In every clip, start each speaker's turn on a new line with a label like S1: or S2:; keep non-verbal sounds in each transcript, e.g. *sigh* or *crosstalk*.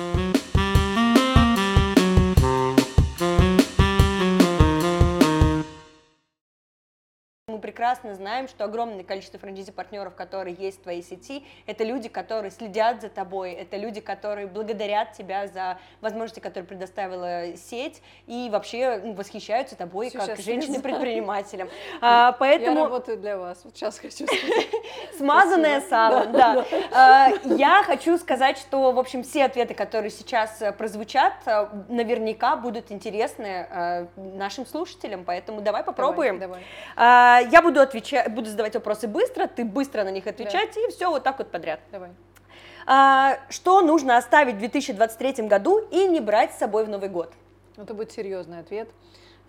S1: Мы прекрасно знаем, что огромное количество франчайзи-партнеров, которые есть в твоей сети, это люди, которые следят за тобой, это люди, которые благодарят тебя за возможности, которые предоставила сеть, и вообще ну, восхищаются тобой
S2: Всё,
S1: как женщиной-предпринимателем. А,
S2: Я
S1: Поэтому
S2: работаю для вас. Вот сейчас хочу сказать. *laughs*
S1: смазанное сало, да. А, Я хочу сказать, что, в общем, все ответы, которые сейчас э, прозвучат, э, наверняка будут интересны э, нашим слушателям, поэтому давай попробуем. А, Я буду отвечать, буду задавать вопросы быстро, ты быстро на них отвечать, и все вот так вот подряд.
S2: Давай.
S1: А, Что нужно оставить в 2023 году и не брать с собой в Новый год?
S2: Это будет серьезный ответ.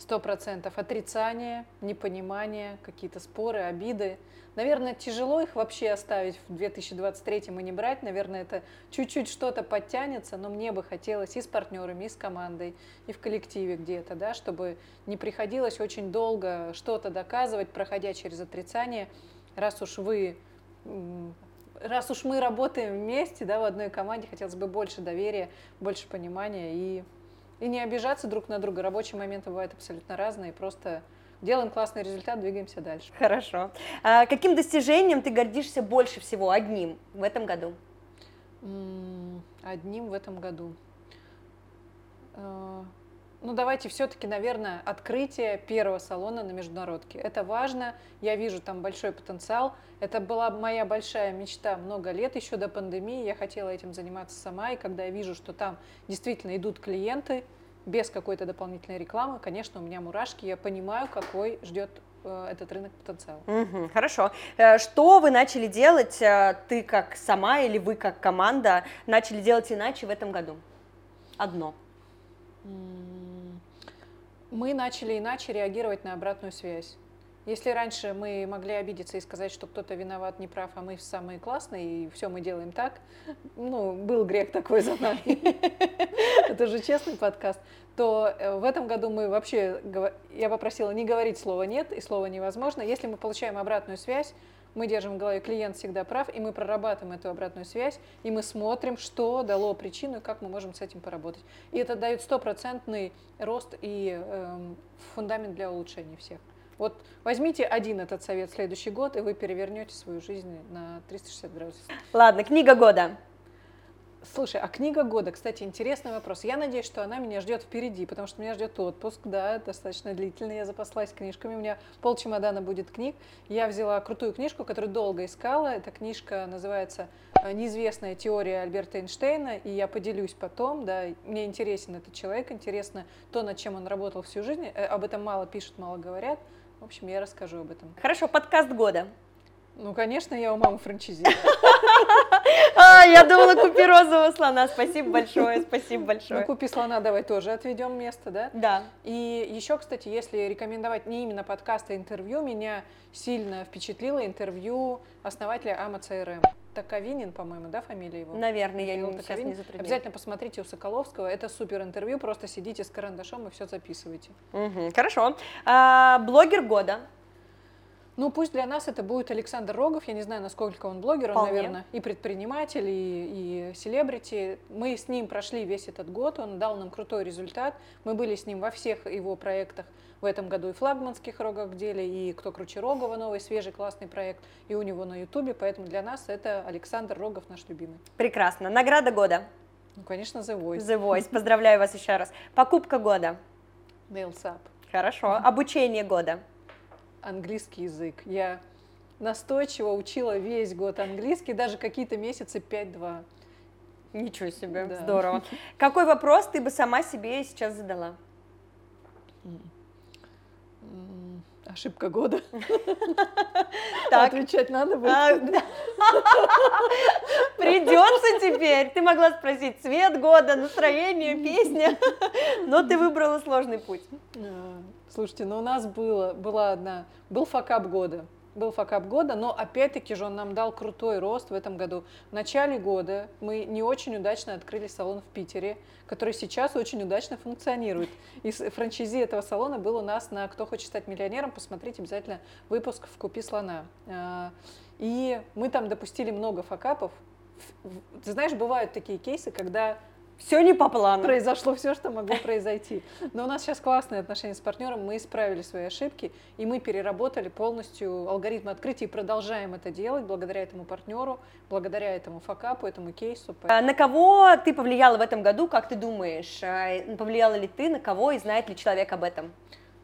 S2: Сто процентов отрицание, непонимание, какие-то споры, обиды. Наверное, тяжело их вообще оставить в 2023 и не брать. Наверное, это чуть-чуть что-то подтянется, но мне бы хотелось и с партнерами, и с командой, и в коллективе где-то, да, чтобы не приходилось очень долго что-то доказывать, проходя через отрицание. Раз уж вы раз уж мы работаем вместе, да, в одной команде, хотелось бы больше доверия, больше понимания и, и не обижаться друг на друга. Рабочие моменты бывают абсолютно разные, просто делаем классный результат, двигаемся дальше.
S1: Хорошо. А Каким достижением ты гордишься больше всего одним в этом году?
S2: Одним в этом году. Ну, давайте все-таки, наверное, открытие первого салона на Международке. Это важно, я вижу там большой потенциал. Это была моя большая мечта много лет, еще до пандемии. Я хотела этим заниматься сама, и когда я вижу, что там действительно идут клиенты без какой-то дополнительной рекламы, конечно, у меня мурашки, я понимаю, какой ждет э, этот рынок потенциал.
S1: Мгм, хорошо. Э, Что вы начали делать, э, ты как сама или вы как команда, начали делать иначе в этом году? Одно.
S2: Мы начали иначе реагировать на обратную связь. Если раньше мы могли обидеться и сказать, что кто-то виноват, не прав, а мы самые классные, и все мы делаем так, ну, был грех такой за нами, *laughs* это же честный подкаст, то э, в этом году мы вообще, я попросила не говорить слово «нет» и слово «невозможно». Если мы получаем обратную связь, мы держим в голове, клиент всегда прав, и мы прорабатываем эту обратную связь, и мы смотрим, что дало причину, и как мы можем с этим поработать. И это дает стопроцентный рост и эм, фундамент для улучшения всех. Вот возьмите один этот совет в следующий год, и вы перевернете свою жизнь на 360 градусов.
S1: Ладно, книга года.
S2: Слушай, а книга года, кстати, интересный вопрос. Я надеюсь, что она меня ждет впереди, потому что меня ждет отпуск, да, достаточно длительный. Я запаслась книжками, у меня пол чемодана будет книг. Я взяла крутую книжку, которую долго искала. Эта книжка называется э, «Неизвестная теория Альберта Эйнштейна», и я поделюсь потом, да, мне интересен этот человек, интересно то, над чем он работал всю жизнь. Э, Об этом мало пишут, мало говорят. В общем, я расскажу об этом.
S1: Хорошо, подкаст года.
S2: Ну, конечно, я у мамы франчизи.
S1: А, я думала, купи розового слона. Спасибо большое, спасибо
S2: Ну,
S1: большое.
S2: купи слона, давай тоже отведем место, да?
S1: Да.
S2: И еще, кстати, если рекомендовать не именно подкаст, а интервью, меня сильно впечатлило интервью основателя АМА ЦРМ. Таковинин, по-моему, да, фамилия его?
S1: Наверное, я не, сейчас не затрудняюсь.
S2: Обязательно посмотрите у Соколовского, это супер интервью, просто сидите с карандашом и все записывайте.
S1: Мгм, Хорошо. А, блогер года.
S2: Ну, пусть для нас это будет Александр Рогов, я не знаю, насколько он блогер, он,
S1: Вполне.
S2: наверное, и предприниматель, и, и селебрити. Мы с ним прошли весь этот год, он дал нам крутой результат, мы были с ним во всех его проектах в этом году и флагманских рогах деле, и «Кто круче Рогова» новый, свежий, классный проект, и у него на ютубе, поэтому для нас это Александр Рогов наш любимый.
S1: Прекрасно. Награда года.
S2: Ну, конечно, The Voice.
S1: The Voice. Поздравляю вас еще раз. Покупка года.
S2: Nails Up.
S1: Хорошо. Обучение года.
S2: Английский язык. Я настойчиво учила весь год английский, даже какие-то месяцы 5-2.
S1: Ничего себе,
S2: Да.
S1: здорово. Какой вопрос ты бы сама себе сейчас задала?
S2: Ошибка года. *laughs*
S1: Так.
S2: Отвечать надо будет.
S1: А, да. Придется теперь. Ты могла спросить цвет года, настроение, песня, но ты выбрала сложный путь.
S2: Слушайте, ну у нас было, была одна, был факап года. Был факап года, но опять-таки же он нам дал крутой рост в этом году. В начале года мы не очень удачно открыли салон в Питере, который сейчас очень удачно функционирует. И франчайзи этого салона был у нас на «Кто хочет стать миллионером», посмотрите обязательно выпуск в «Купи слона». А, И мы там допустили много факапов. Ты знаешь, бывают такие кейсы, когда
S1: все не по плану.
S2: Произошло все, что могло произойти. Но у нас сейчас классные отношения с партнером, мы исправили свои ошибки, и мы переработали полностью алгоритм открытия и продолжаем это делать благодаря этому партнеру, благодаря этому факапу, этому кейсу.
S1: А на кого ты повлияла в этом году, как ты думаешь? А, повлияла ли ты, на кого и знает ли человек об этом?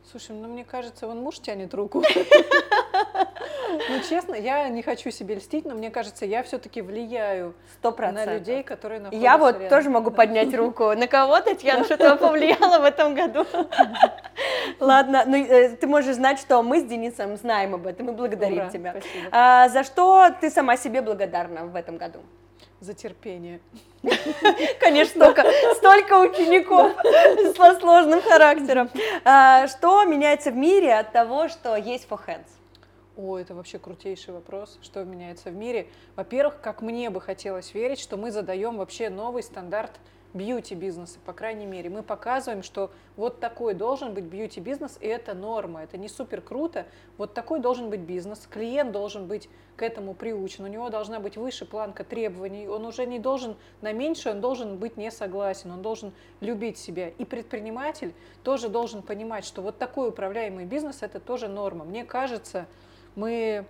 S2: Слушай, ну мне кажется, он муж тянет руку. *laughs* Ну, честно, я не хочу себе льстить, но мне кажется, я все-таки влияю
S1: Сто
S2: на людей, которые находятся
S1: Я вот
S2: рядом.
S1: тоже могу поднять руку. На кого, Татьяна, что-то повлияло в этом году? Ладно, ну э, ты можешь знать, что мы с Денисом знаем об этом и благодарим
S2: Ура,
S1: тебя. А, за что ты сама себе благодарна в этом году?
S2: За терпение.
S1: Конечно, столько, столько учеников со сложным характером. А, что меняется в мире от того, что есть for hands?
S2: О, это вообще крутейший вопрос, что меняется в мире. Во-первых, как мне бы хотелось верить, что мы задаем вообще новый стандарт бьюти-бизнеса, по крайней мере. Мы показываем, что вот такой должен быть бьюти-бизнес, и это норма, это не супер круто. Вот такой должен быть бизнес, клиент должен быть к этому приучен, у него должна быть выше планка требований, он уже не должен на меньше, он должен быть не согласен, он должен любить себя. И предприниматель тоже должен понимать, что вот такой управляемый бизнес – это тоже норма. Мне кажется, мы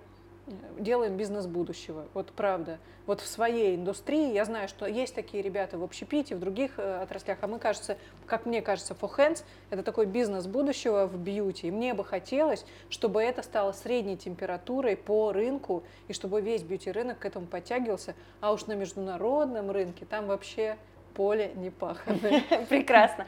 S2: делаем бизнес будущего, вот правда. Вот в своей индустрии я знаю, что есть такие ребята в общепите, в других э, отраслях, а мы, кажется, как мне кажется, For Hands – это такой бизнес будущего в бьюти. И мне бы хотелось, чтобы это стало средней температурой по рынку, и чтобы весь бьюти-рынок к этому подтягивался, а уж на международном рынке там вообще поле не паханое. *laughs*
S1: Прекрасно.